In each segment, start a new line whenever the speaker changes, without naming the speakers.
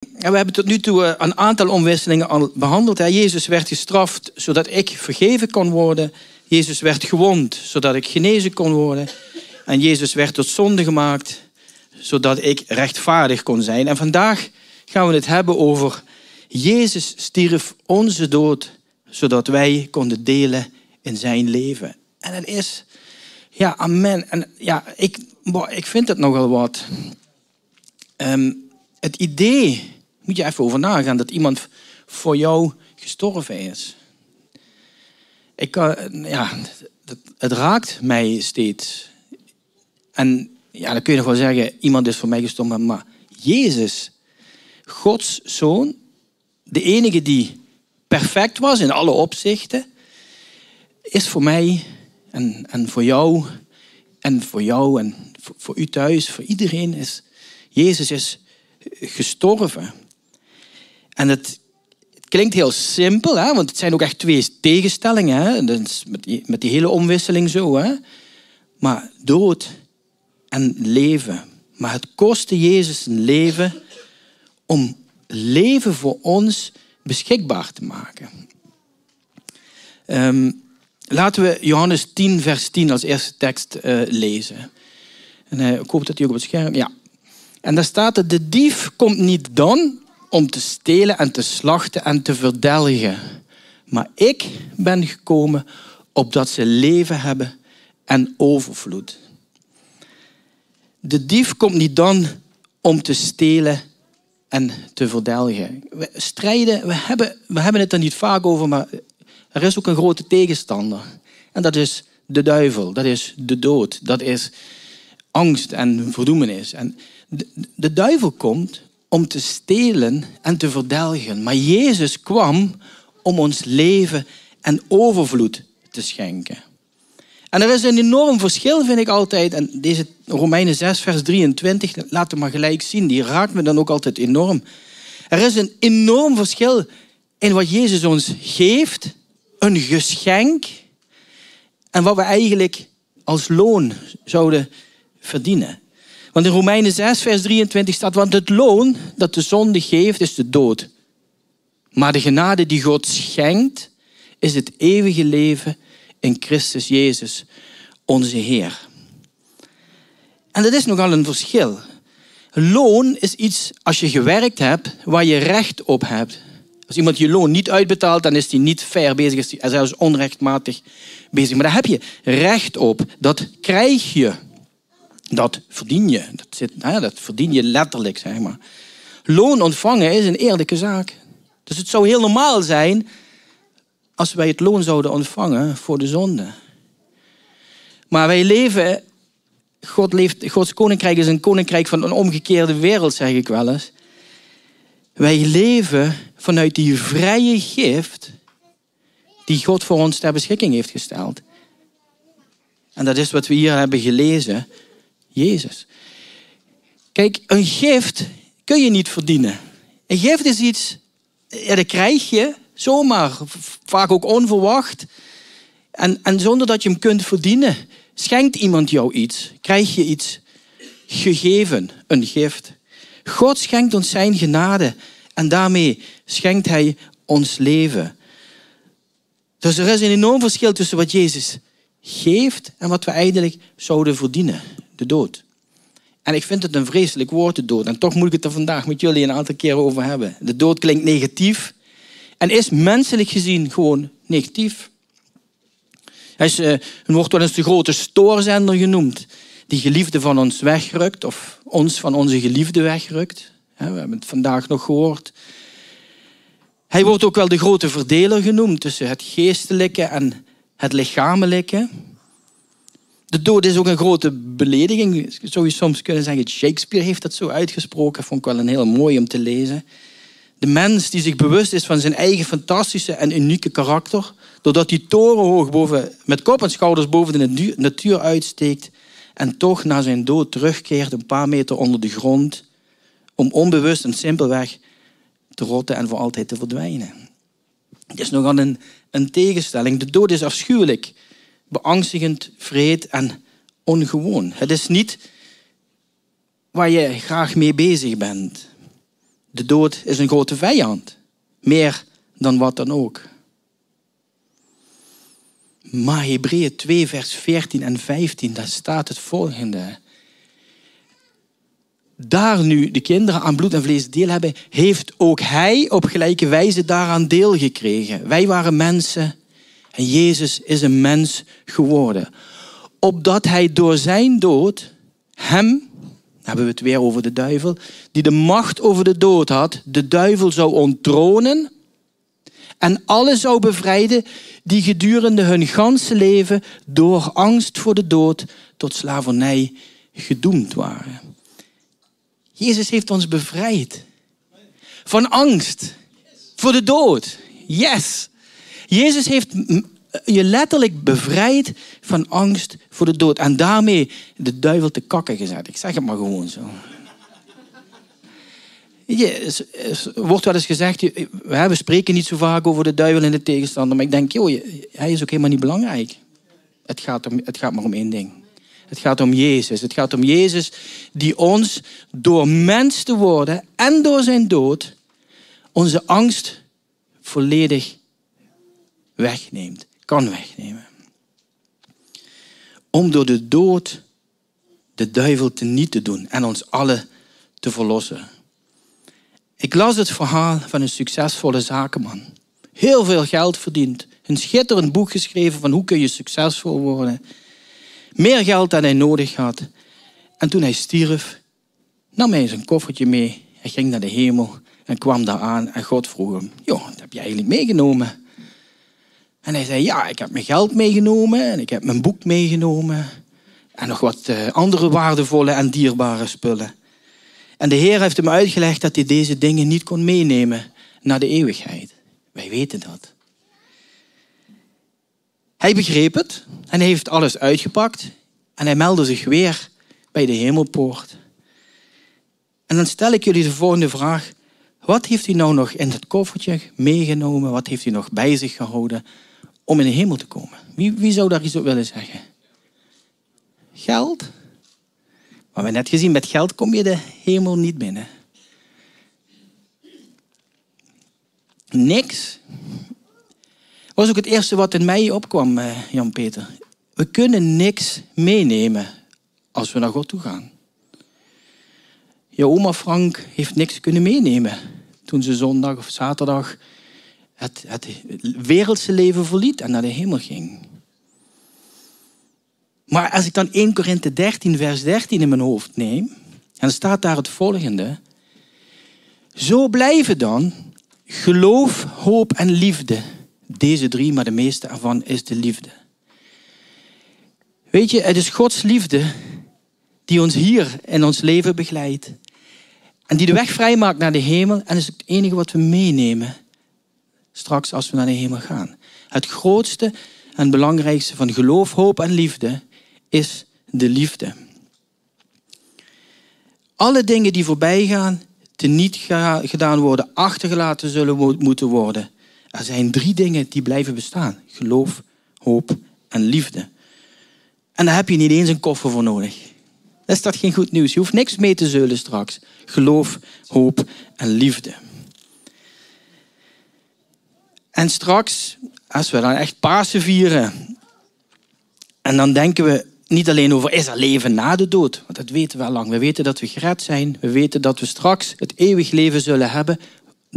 En we hebben tot nu toe eh, een aantal omwisselingen al behandeld. Jezus werd gestraft zodat ik vergeven kon worden. Jezus werd gewond zodat ik genezen kon worden. En Jezus werd tot zonde gemaakt zodat ik rechtvaardig kon zijn. En vandaag gaan we het hebben over Jezus stierf onze dood zodat wij konden delen in zijn leven. En het is, ja, amen. En ja, ik, ik vind het nogal wat. Ehm, het idee, moet je even over nagaan, dat iemand voor jou gestorven is. Ik kan, ja, het, het raakt mij steeds. En ja, dan kun je nog wel zeggen, iemand is voor mij gestorven, maar Jezus, Gods zoon, de enige die perfect was in alle opzichten, is voor mij en, en voor jou en voor jou en voor, voor u thuis, voor iedereen is Jezus is gestorven. En het, het klinkt heel simpel, hè? want het zijn ook echt twee tegenstellingen. Hè? Met, die, met die hele omwisseling zo. Hè? Maar dood en leven. Maar het kostte Jezus een leven om leven voor ons beschikbaar te maken. Um, laten we Johannes 10, vers 10 als eerste tekst uh, lezen. En, uh, ik hoop dat hij ook op het scherm... Ja. En daar staat dat de dief komt niet dan om te stelen en te slachten en te verdelgen. Maar ik ben gekomen opdat ze leven hebben en overvloed. De dief komt niet dan om te stelen en te verdelgen. We strijden, we hebben, we hebben het er niet vaak over, maar er is ook een grote tegenstander. En dat is de duivel, dat is de dood, dat is angst en verdoemenis. En de, duivel komt om te stelen en te verdelgen. Maar Jezus kwam om ons leven en overvloed te schenken. En er is een enorm verschil, vind ik altijd. En deze Romeinen 6, vers 23, laat het maar gelijk zien. Die raakt me dan ook altijd enorm. Er is een enorm verschil in wat Jezus ons geeft. Een geschenk. En wat we eigenlijk als loon zouden verdienen. Want in Romeinen 6, vers 23 staat, want het loon dat de zonde geeft is de dood. Maar de genade die God schenkt is het eeuwige leven in Christus Jezus, onze Heer. En dat is nogal een verschil. Loon is iets, als je gewerkt hebt, waar je recht op hebt. Als iemand je loon niet uitbetaalt, dan is hij niet fair bezig, is hij zelfs onrechtmatig bezig. Maar daar heb je recht op. Dat krijg je. Dat verdien je. Dat, zit, hè, dat verdien je letterlijk, zeg maar. Loon ontvangen is een eerlijke zaak. Dus het zou heel normaal zijn als wij het loon zouden ontvangen voor de zonde. Maar wij leven, God leeft, Gods koninkrijk is een koninkrijk van een omgekeerde wereld, zeg ik wel eens. Wij leven vanuit die vrije gift die God voor ons ter beschikking heeft gesteld. En dat is wat we hier hebben gelezen. Jezus. Kijk, een gift kun je niet verdienen. Een gift is iets, dat krijg je zomaar, vaak ook onverwacht. En, en zonder dat je hem kunt verdienen. Schenkt iemand jou iets, krijg je iets gegeven, een gift. God schenkt ons zijn genade en daarmee schenkt hij ons leven. Dus er is een enorm verschil tussen wat Jezus geeft en wat we eigenlijk zouden verdienen de dood. En ik vind het een vreselijk woord, de dood. En toch moet ik het er vandaag met jullie een aantal keren over hebben. De dood klinkt negatief en is menselijk gezien gewoon negatief. Hij is, uh, wordt wel eens de grote stoorzender genoemd, die geliefde van ons wegrukt, of ons van onze geliefde wegrukt. We hebben het vandaag nog gehoord. Hij wordt ook wel de grote verdeler genoemd tussen het geestelijke en het lichamelijke. De dood is ook een grote belediging. Zou je soms kunnen zeggen, Shakespeare heeft dat zo uitgesproken. Vond ik wel een heel mooi om te lezen. De mens die zich bewust is van zijn eigen fantastische en unieke karakter, doordat hij torenhoog boven, met kop en schouders boven de natuur uitsteekt en toch na zijn dood terugkeert een paar meter onder de grond, om onbewust en simpelweg te rotten en voor altijd te verdwijnen. Het is nogal een, een tegenstelling. De dood is afschuwelijk beangstigend, vreed en ongewoon. Het is niet waar je graag mee bezig bent. De dood is een grote vijand. Meer dan wat dan ook. Maar Hebreeën 2, vers 14 en 15, daar staat het volgende. Daar nu de kinderen aan bloed en vlees deel hebben, heeft ook hij op gelijke wijze daaraan deel gekregen. Wij waren mensen en Jezus is een mens geworden. Opdat hij door zijn dood hem, hebben we het weer over de duivel, die de macht over de dood had, de duivel zou onttronen en alle zou bevrijden die gedurende hun ganse leven door angst voor de dood tot slavernij gedoemd waren. Jezus heeft ons bevrijd van angst voor de dood. Yes. Jezus heeft je letterlijk bevrijd van angst voor de dood. En daarmee de duivel te kakken gezet. Ik zeg het maar gewoon zo. Je, wordt wel eens gezegd, we spreken niet zo vaak over de duivel en de tegenstander. Maar ik denk, joh, hij is ook helemaal niet belangrijk. Het gaat, om, het gaat maar om één ding. Het gaat om Jezus. Het gaat om Jezus die ons door mens te worden en door zijn dood onze angst volledig wegneemt, kan wegnemen. Om door de dood de duivel te niet te doen en ons alle te verlossen. Ik las het verhaal van een succesvolle zakenman. Heel veel geld verdiend. Een schitterend boek geschreven van hoe kun je succesvol worden. Meer geld dan hij nodig had. En toen hij stierf, nam hij zijn koffertje mee. Hij ging naar de hemel en kwam daar aan. En God vroeg hem, joh, heb je eigenlijk meegenomen? En hij zei, ja, ik heb mijn geld meegenomen en ik heb mijn boek meegenomen. En nog wat eh, andere waardevolle en dierbare spullen. En de Heer heeft hem uitgelegd dat hij deze dingen niet kon meenemen naar de eeuwigheid. Wij weten dat. Hij begreep het en hij heeft alles uitgepakt en hij meldde zich weer bij de hemelpoort. En dan stel ik jullie de volgende vraag. Wat heeft hij nou nog in het koffertje meegenomen? Wat heeft hij nog bij zich gehouden om in de hemel te komen? Wie, wie zou daar iets op willen zeggen? Geld? Maar we hebben net gezien, met geld kom je de hemel niet binnen. Niks. was ook het eerste wat in mij opkwam, eh, Jan-Peter. We kunnen niks meenemen als we naar God toe gaan. Je oma Frank heeft niks kunnen meenemen toen ze zondag of zaterdag het, het wereldse leven verliet en naar de hemel ging. Maar als ik dan 1 Korinthe 13, vers 13 in mijn hoofd neem, dan staat daar het volgende. Zo blijven dan geloof, hoop en liefde. Deze drie, maar de meeste ervan is de liefde. Weet je, het is Gods liefde die ons hier in ons leven begeleidt. En die de weg vrijmaakt naar de hemel. En is het enige wat we meenemen straks als we naar de hemel gaan. Het grootste en belangrijkste van geloof, hoop en liefde is de liefde. Alle dingen die voorbij gaan, niet gedaan worden, achtergelaten zullen moeten worden. Er zijn drie dingen die blijven bestaan. Geloof, hoop en liefde. En daar heb je niet eens een koffer voor nodig. Is dat geen goed nieuws? Je hoeft niks mee te zullen straks. Geloof, hoop en liefde. En straks, als we dan echt Pasen vieren, en dan denken we niet alleen over is er leven na de dood, want dat weten we al lang. We weten dat we gered zijn, we weten dat we straks het eeuwig leven zullen hebben,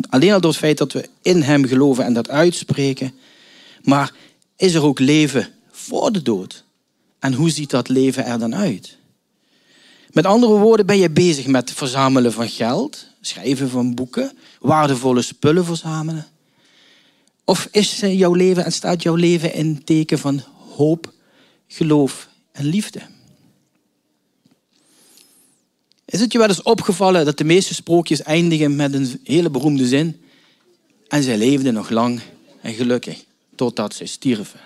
alleen al door het feit dat we in Hem geloven en dat uitspreken. Maar is er ook leven voor de dood? En hoe ziet dat leven er dan uit? Met andere woorden, ben je bezig met het verzamelen van geld, schrijven van boeken, waardevolle spullen verzamelen? Of is jouw leven en staat jouw leven in teken van hoop, geloof en liefde? Is het je wel eens opgevallen dat de meeste sprookjes eindigen met een hele beroemde zin? En zij leefden nog lang en gelukkig totdat ze stierven.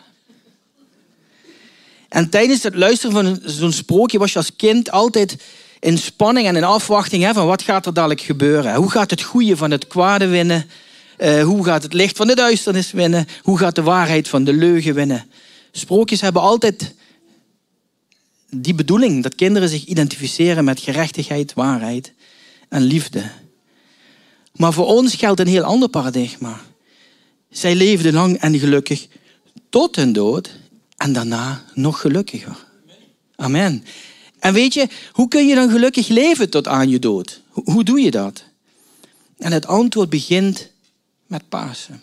En tijdens het luisteren van zo'n sprookje was je als kind altijd in spanning en in afwachting van wat gaat er dadelijk gebeuren. Hoe gaat het goede van het kwade winnen? Uh, hoe gaat het licht van de duisternis winnen? Hoe gaat de waarheid van de leugen winnen? Sprookjes hebben altijd die bedoeling dat kinderen zich identificeren met gerechtigheid, waarheid en liefde. Maar voor ons geldt een heel ander paradigma. Zij leefden lang en gelukkig tot hun dood en daarna nog gelukkiger. Amen. En weet je, hoe kun je dan gelukkig leven tot aan je dood? Hoe doe je dat? En het antwoord begint met Pasen.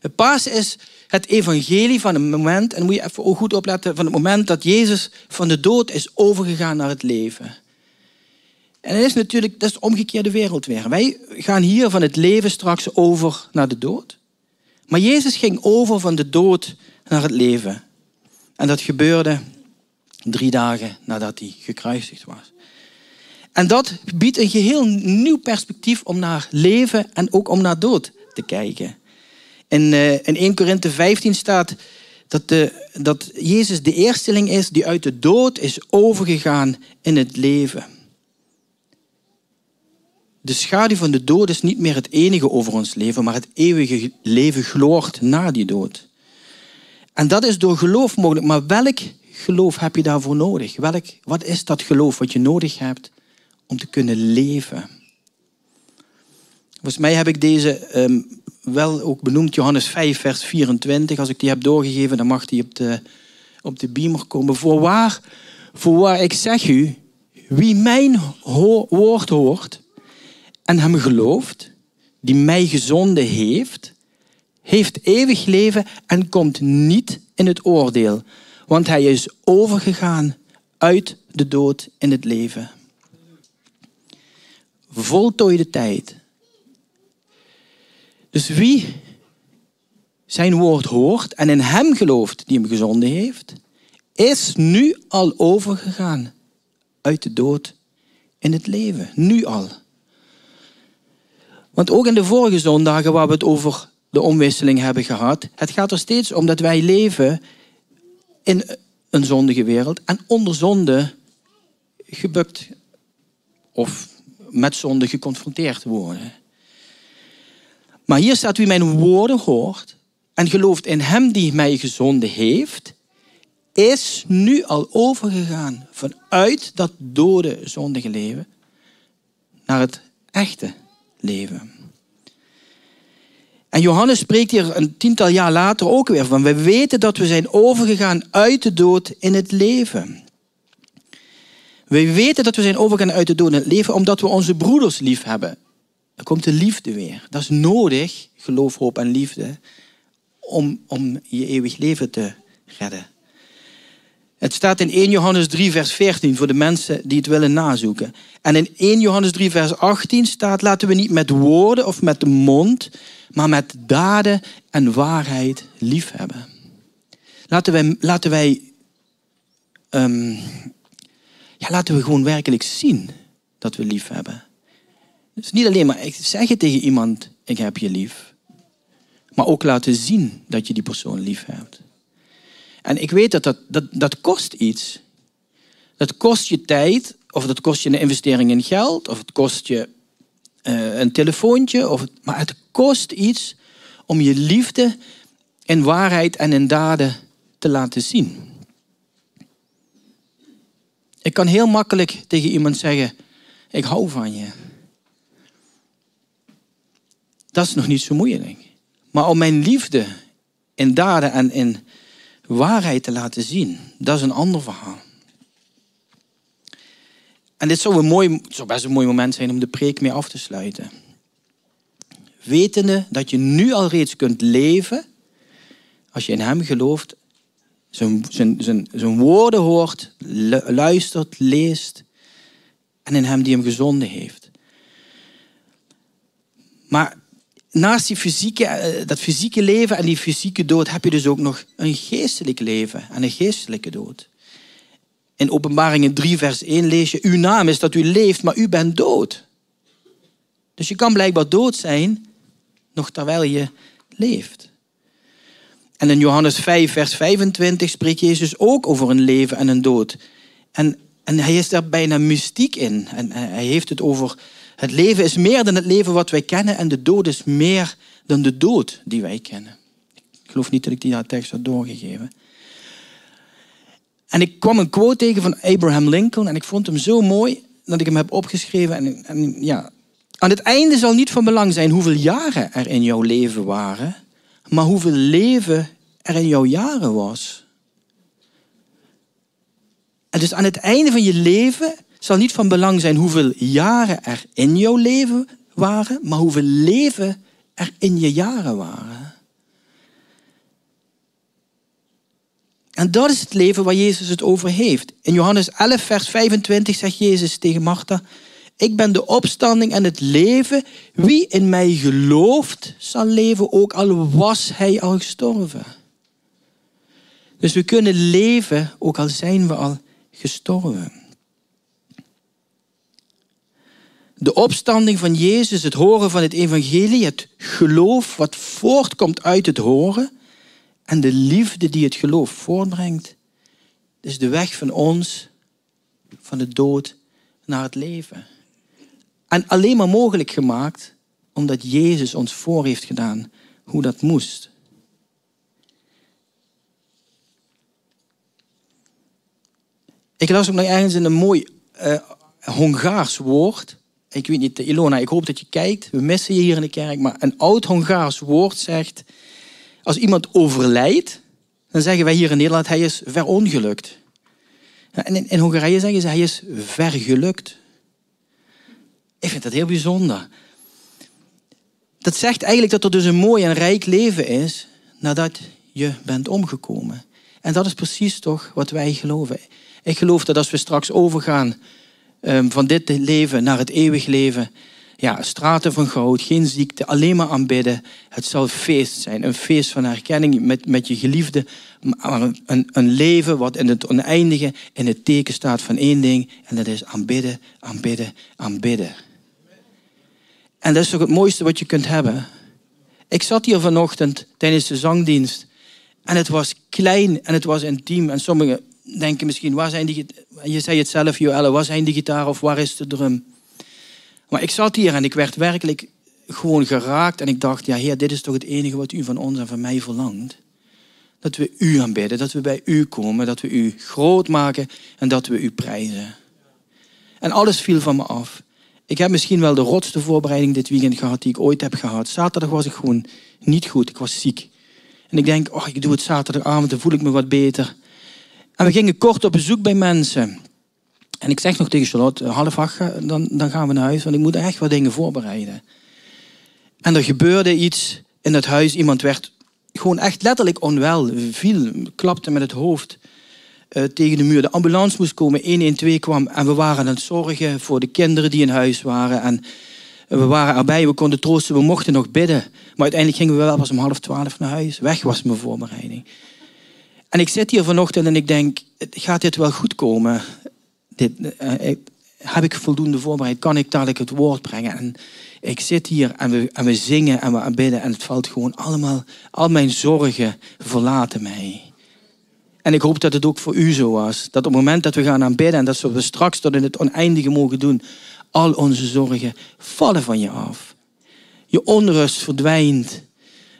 Het Pasen is het evangelie van het moment, en moet je even goed opletten, van het moment dat Jezus van de dood is overgegaan naar het leven. En het is natuurlijk, dat is de omgekeerde wereld weer. Wij gaan hier van het leven straks over naar de dood. Maar Jezus ging over van de dood naar het leven. En dat gebeurde drie dagen nadat hij gekruisigd was. En dat biedt een geheel nieuw perspectief om naar leven en ook om naar dood te kijken. In, uh, in 1 Korinthe 15 staat dat, de, dat Jezus de eersteling is die uit de dood is overgegaan in het leven. De schaduw van de dood is niet meer het enige over ons leven, maar het eeuwige leven gloort na die dood. En dat is door geloof mogelijk. Maar welk geloof heb je daarvoor nodig? Welk, wat is dat geloof wat je nodig hebt om te kunnen leven? Volgens mij heb ik deze um, wel ook benoemd, Johannes 5, vers 24. Als ik die heb doorgegeven, dan mag die op de, op de beamer komen. Voorwaar, voorwaar, ik zeg u, wie mijn woord hoort en hem gelooft, die mij gezonden heeft, heeft eeuwig leven en komt niet in het oordeel, want hij is overgegaan uit de dood in het leven. Voltooide tijd. Dus wie zijn woord hoort en in hem gelooft die hem gezonden heeft, is nu al overgegaan uit de dood in het leven. Nu al. Want ook in de vorige zondagen waar we het over de omwisseling hebben gehad, het gaat er steeds om dat wij leven in een zondige wereld en onder zonde gebukt of met zonde geconfronteerd worden. Maar hier staat wie mijn woorden hoort en gelooft in hem die mij gezonden heeft, is nu al overgegaan vanuit dat dode zondige leven naar het echte leven. En Johannes spreekt hier een tiental jaar later ook weer van. We weten dat we zijn overgegaan uit de dood in het leven. We weten dat we zijn overgegaan uit de dood het leven omdat we onze broeders lief hebben. Dan komt de liefde weer. Dat is nodig, geloof, hoop en liefde, om, om je eeuwig leven te redden. Het staat in 1 Johannes 3, vers 14 voor de mensen die het willen nazoeken. En in 1 Johannes 3, vers 18 staat: Laten we niet met woorden of met de mond, maar met daden en waarheid lief hebben. Laten wij, laten wij, um, laten we gewoon werkelijk zien dat we lief hebben. Dus niet alleen maar zeggen tegen iemand: Ik heb je lief, maar ook laten zien dat je die persoon lief hebt. En ik weet dat dat, dat, dat kost iets. Dat kost je tijd, of dat kost je een investering in geld, of het kost je uh, een telefoontje. Of, maar het kost iets om je liefde in waarheid en in daden te laten zien. Ik kan heel makkelijk tegen iemand zeggen: Ik hou van je. Dat is nog niet zo moeilijk. Maar om mijn liefde in daden en in waarheid te laten zien, dat is een ander verhaal. En dit zou, een mooi, zou best een mooi moment zijn om de preek mee af te sluiten. Wetende dat je nu al reeds kunt leven, als je in Hem gelooft, zijn, woorden hoort, luistert, leest en in Hem die Hem gezonden heeft. Maar naast die fysieke, eh, dat fysieke leven en die fysieke dood heb je dus ook nog een geestelijk leven en een geestelijke dood. In Openbaringen 3, vers 1 lees je: Uw naam is dat u leeft, maar u bent dood. Dus je kan blijkbaar dood zijn, nog terwijl je leeft. En in Johannes 5, vers 25 spreekt Jezus ook over een leven en een dood. En, en hij is daar bijna mystiek in. En hij heeft het over het leven is meer dan het leven wat wij kennen en de dood is meer dan de dood die wij kennen. Ik geloof niet dat ik die tekst had doorgegeven. En ik kwam een quote tegen van Abraham Lincoln en ik vond hem zo mooi dat ik hem heb opgeschreven. En, en ja, Aan het einde zal niet van belang zijn hoeveel jaren er in jouw leven waren, maar hoeveel leven er in jouw jaren was. En dus aan het einde van je leven zal niet van belang zijn hoeveel jaren er in jouw leven waren, maar hoeveel leven er in je jaren waren. En dat is het leven waar Jezus het over heeft. In Johannes 11, vers 25 zegt Jezus tegen Martha: Ik ben de opstanding en het leven. Wie in mij gelooft, zal leven, ook al was hij al gestorven. Dus we kunnen leven, ook al zijn we al gestorven. De opstanding van Jezus, het horen van het evangelie, het geloof wat voortkomt uit het horen en de liefde die het geloof voortbrengt, is de weg van ons, van de dood naar het leven. En alleen maar mogelijk gemaakt omdat Jezus ons voor heeft gedaan hoe dat moest. Ik las ook nog ergens in een mooi uh, Hongaars woord. Ik weet niet, Ilona, ik hoop dat je kijkt. We missen je hier in de kerk. Maar een oud Hongaars woord zegt... Als iemand overlijdt, dan zeggen wij hier in Nederland... hij is verongelukt. En in, in Hongarije zeggen ze, hij is vergelukt. Ik vind dat heel bijzonder. Dat zegt eigenlijk dat er dus een mooi en rijk leven is... nadat je bent omgekomen. En dat is precies toch wat wij geloven. Ik geloof dat als we straks overgaan um, van dit leven naar het eeuwig leven, ja, straten van goud, geen ziekte, alleen maar aanbidden. Het zal feest zijn, een feest van herkenning met, met je geliefde. Maar een, een leven wat in het oneindige in het teken staat van één ding. En dat is aanbidden, aanbidden, aanbidden. En dat is toch het mooiste wat je kunt hebben. Ik zat hier vanochtend tijdens de zangdienst. En het was klein en het was intiem. En sommigen denken misschien, waar zijn die... Je zei het zelf, Joelle, waar zijn die gitaar of waar is de drum? Maar ik zat hier en ik werd werkelijk gewoon geraakt. En ik dacht, ja heer, dit is toch het enige wat u van ons en van mij verlangt. Dat we u aanbidden, dat we bij u komen, dat we u groot maken en dat we u prijzen. En alles viel van me af. Ik heb misschien wel de rotste voorbereiding dit weekend gehad die ik ooit heb gehad. Zaterdag was ik gewoon niet goed, ik was ziek. En ik denk, oh, ik doe het zaterdagavond, dan voel ik me wat beter. En we gingen kort op bezoek bij mensen. En ik zeg nog tegen Charlotte, half acht, dan, dan gaan we naar huis, want ik moet echt wat dingen voorbereiden. En er gebeurde iets in het huis. Iemand werd gewoon echt letterlijk onwel, viel, klapte met het hoofd uh, tegen de muur. De ambulance moest komen, 112 kwam en we waren aan het zorgen voor de kinderen die in huis waren. En we waren erbij, we konden troosten, we mochten nog bidden. Maar uiteindelijk gingen we wel pas om half twaalf naar huis. Weg was mijn voorbereiding. En ik zit hier vanochtend en ik denk, gaat dit wel goed komen? Dit, uh, heb ik voldoende voorbereid? Kan ik dadelijk het woord brengen? En ik zit hier en we, en we zingen en we bidden en het valt gewoon allemaal, al mijn zorgen verlaten mij. En ik hoop dat het ook voor u zo was. Dat op het moment dat we gaan aanbidden en dat we straks tot in het oneindige mogen doen, al onze zorgen vallen van je af. Je onrust verdwijnt.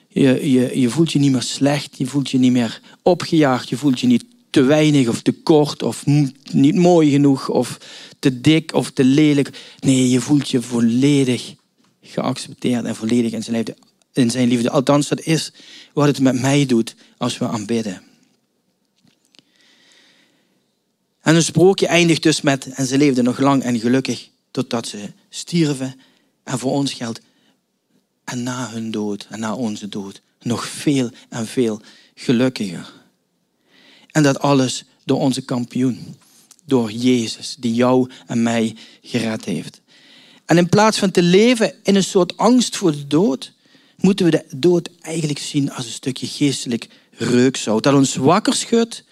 Je, je, je voelt je niet meer slecht, je voelt je niet meer opgejaagd, je voelt je niet te weinig of te kort of niet mooi genoeg of te dik of te lelijk. Nee, je voelt je volledig geaccepteerd en volledig in zijn liefde. In zijn liefde. Althans, dat is wat het met mij doet als we aanbidden. En een sprookje eindigt dus met, en ze leefden nog lang en gelukkig totdat ze stierven. En voor ons geldt, en na hun dood en na onze dood nog veel en veel gelukkiger. En dat alles door onze kampioen, door Jezus, die jou en mij gered heeft. En in plaats van te leven in een soort angst voor de dood, moeten we de dood eigenlijk zien als een stukje geestelijk reukzout. Dat ons wakker schudt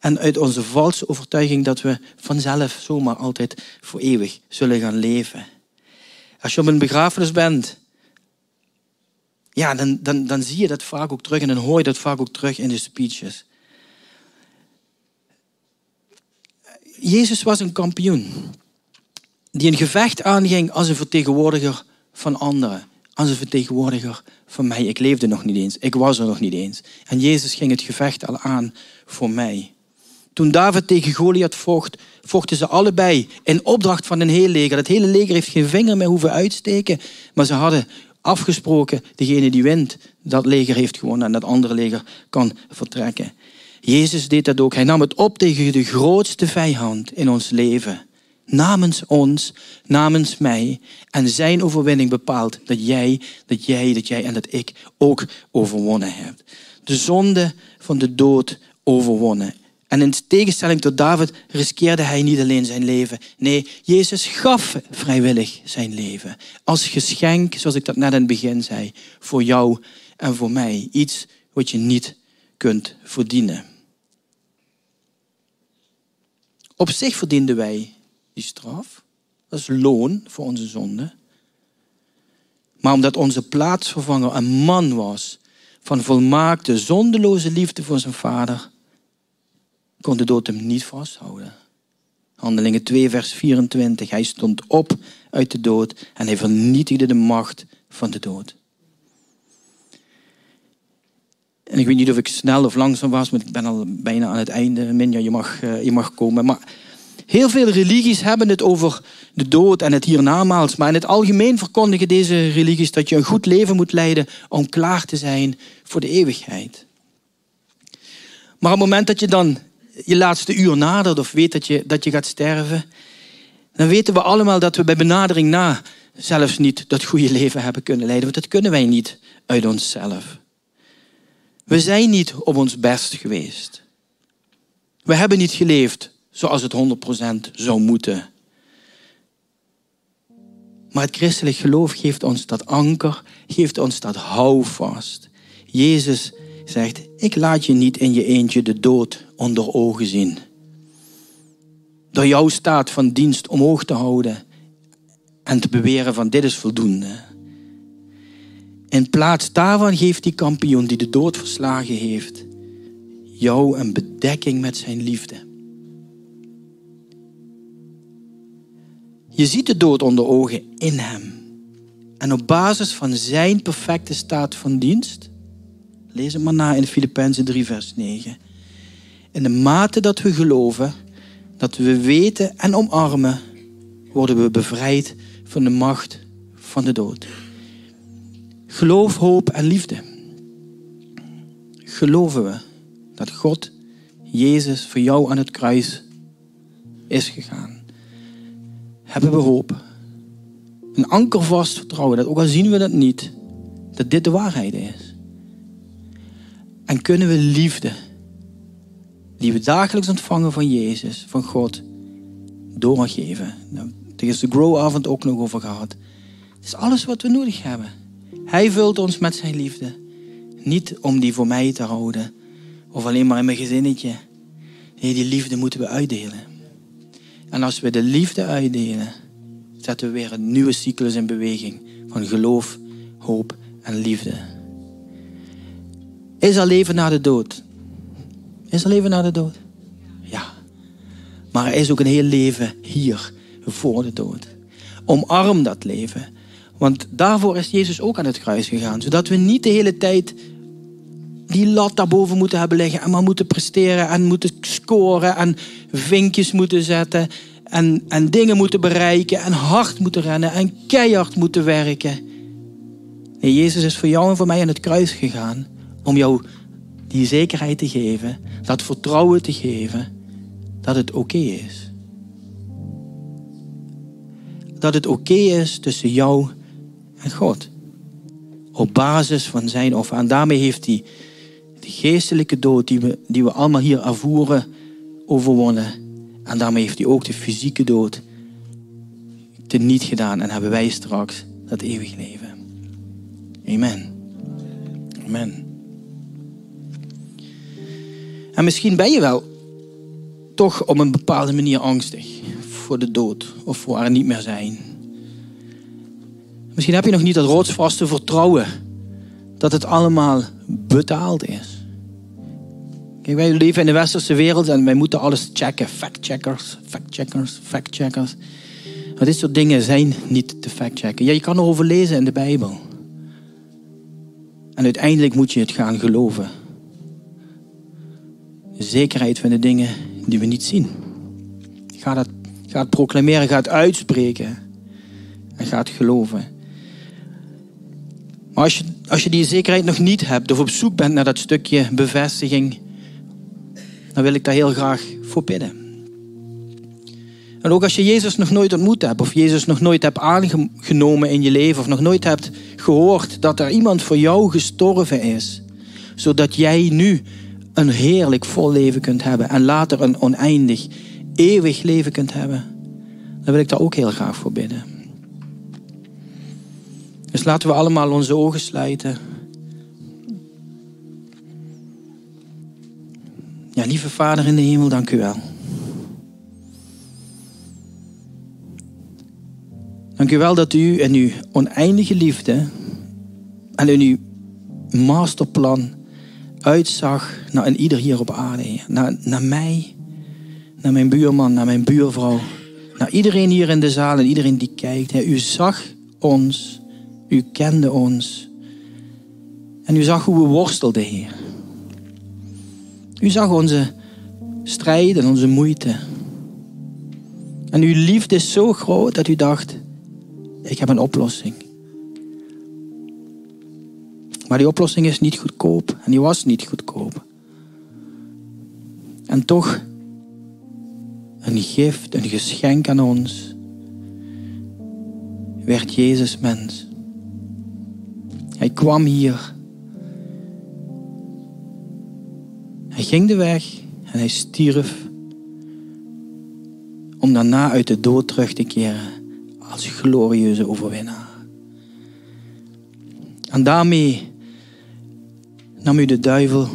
en uit onze valse overtuiging dat we vanzelf zomaar altijd voor eeuwig zullen gaan leven. Als je op een begrafenis bent ja, dan, dan, dan zie je dat vaak ook terug en dan hoor je dat vaak ook terug in de speeches. Jezus was een kampioen die een gevecht aanging als een vertegenwoordiger van anderen. Als een vertegenwoordiger van mij. Ik leefde nog niet eens. Ik was er nog niet eens. En Jezus ging het gevecht al aan voor mij. Toen David tegen Goliath vocht, vochten ze allebei in opdracht van een heel leger. Het hele leger heeft geen vinger meer hoeven uitsteken. Maar ze hadden afgesproken, degene die wint, dat leger heeft gewonnen en dat andere leger kan vertrekken. Jezus deed dat ook. Hij nam het op tegen de grootste vijand in ons leven. Namens ons, namens mij. En zijn overwinning bepaalt dat jij, dat jij, dat jij en dat ik ook overwonnen hebt. De zonde van de dood overwonnen. En in tegenstelling tot David riskeerde hij niet alleen zijn leven. Nee, Jezus gaf vrijwillig zijn leven. Als geschenk, zoals ik dat net in het begin zei, voor jou en voor mij. Iets wat je niet kunt verdienen. Op zich verdienden wij die straf. Dat is loon voor onze zonde. Maar omdat onze plaatsvervanger een man was van volmaakte, zondeloze liefde voor zijn vader, kon de dood hem niet vasthouden. Handelingen 2, vers 24. Hij stond op uit de dood en hij vernietigde de macht van de dood. En ik weet niet of ik snel of langzaam was, maar ik ben al bijna aan het einde. Minja, je mag, eh, je mag komen. Maar heel veel religies hebben het over de dood en het hiernamaals. Maar in het algemeen verkondigen deze religies dat je een goed leven moet leiden om klaar te zijn voor de eeuwigheid. Maar op het moment dat je dan je laatste uur nadert of weet dat je, dat je gaat sterven, dan weten we allemaal dat we bij benadering na zelfs niet dat goede leven hebben kunnen leiden. Want dat kunnen wij niet uit onszelf. We zijn niet op ons best geweest. We hebben niet geleefd zoals het 100% zou moeten. Maar het christelijk geloof geeft ons dat anker, geeft ons dat houvast. Jezus zegt, ik laat je niet in je eentje de dood onder ogen zien. Door jouw staat van dienst omhoog te houden en te beweren van dit is voldoende. In plaats daarvan geeft die kampioen die de dood verslagen heeft, jou een bedekking met zijn liefde. Je ziet de dood onder ogen in hem. En op basis van zijn perfecte staat van dienst, lees het maar na in Filippenzen 3, vers 9. In de mate dat we geloven, dat we weten en omarmen, worden we bevrijd van de macht van de dood. Geloof, hoop en liefde. Geloven we dat God, Jezus, voor jou aan het kruis is gegaan? Hebben we hoop? Een ankervast vertrouwen, dat ook al zien we dat niet, dat dit de waarheid is. En kunnen we liefde, die we dagelijks ontvangen van Jezus, van God, doorgeven? Nou, daar is de Grow-avond ook nog over gehad. Het is alles wat we nodig hebben. Hij vult ons met zijn liefde. Niet om die voor mij te houden. Of alleen maar in mijn gezinnetje. Nee, die liefde moeten we uitdelen. En als we de liefde uitdelen, zetten we weer een nieuwe cyclus in beweging. Van geloof, hoop en liefde. Is er leven na de dood? Is er leven na de dood? Ja. Maar er is ook een heel leven hier, voor de dood. Omarm dat leven. Want daarvoor is Jezus ook aan het kruis gegaan. Zodat we niet de hele tijd die lat daarboven moeten hebben liggen. En maar moeten presteren en moeten scoren en vinkjes moeten zetten. En, en dingen moeten bereiken en hard moeten rennen en keihard moeten werken. Nee, Jezus is voor jou en voor mij aan het kruis gegaan. Om jou die zekerheid te geven. Dat vertrouwen te geven. Dat het oké is. Dat het oké is tussen jou en God. Op basis van zijn offer. En daarmee heeft hij de geestelijke dood die we, die we allemaal hier ervoeren overwonnen. En daarmee heeft hij ook de fysieke dood teniet gedaan. En hebben wij straks dat eeuwig leven. Amen. Amen. En misschien ben je wel toch op een bepaalde manier angstig voor de dood of voor er niet meer zijn. Misschien heb je nog niet dat rotsvaste vertrouwen dat het allemaal betaald is. Kijk, wij leven in de westerse wereld en wij moeten alles checken. Fact-checkers, fact-checkers, fact-checkers. Maar dit soort dingen zijn niet te fact-checken. Ja, je kan erover lezen in de Bijbel. En uiteindelijk moet je het gaan geloven. Zekerheid van de dingen die we niet zien. Ga het, ga proclameren, ga het uitspreken en ga het geloven. Maar als je, als je die zekerheid nog niet hebt of op zoek bent naar dat stukje bevestiging, dan wil ik daar heel graag voor bidden. En ook als je Jezus nog nooit ontmoet hebt, of Jezus nog nooit hebt aangenomen in je leven, of nog nooit hebt gehoord dat er iemand voor jou gestorven is, zodat jij nu een heerlijk vol leven kunt hebben en later een oneindig, eeuwig leven kunt hebben, dan wil ik daar ook heel graag voor bidden. Dus laten we allemaal onze ogen sluiten. Ja, lieve Vader in de hemel, dank u wel. Dank u wel dat u in uw oneindige liefde en in uw masterplan uitzag naar een ieder hier op aarde. Naar, naar mij, naar mijn buurman, naar mijn buurvrouw. Naar iedereen hier in de zaal en iedereen die kijkt. U zag ons, u kende ons. En u zag hoe we worstelden, Heer. U zag onze strijd en onze moeite. En uw liefde is zo groot dat u dacht, ik heb een oplossing. Maar die oplossing is niet goedkoop en die was niet goedkoop. En toch een gift, een geschenk aan ons, werd Jezus mens. Hij kwam hier. Hij ging de weg en hij stierf om daarna uit de dood terug te keren als glorieuze overwinnaar. En daarmee nam u de duivel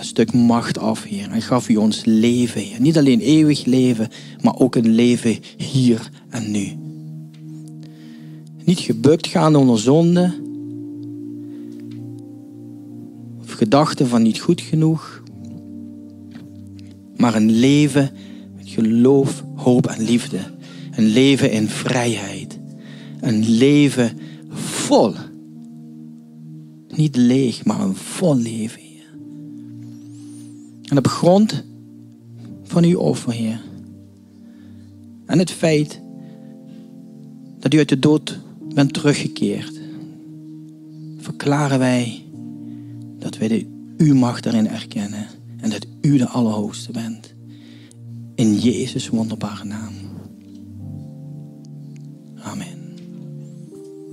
een stuk macht af, Heer. En gaf u ons leven, Heer. Niet alleen eeuwig leven, maar ook een leven hier en nu. Niet gebukt gaan onder zonde. Of gedachten van niet goed genoeg. Maar een leven met geloof, hoop en liefde. Een leven in vrijheid. Een leven vol. Niet leeg, maar een vol leven. En op grond van uw offer. En het feit dat u uit de dood bent teruggekeerd. Verklaren wij dat wij de uw macht daarin erkennen. En dat u de Allerhoogste bent. In Jezus' wonderbare naam.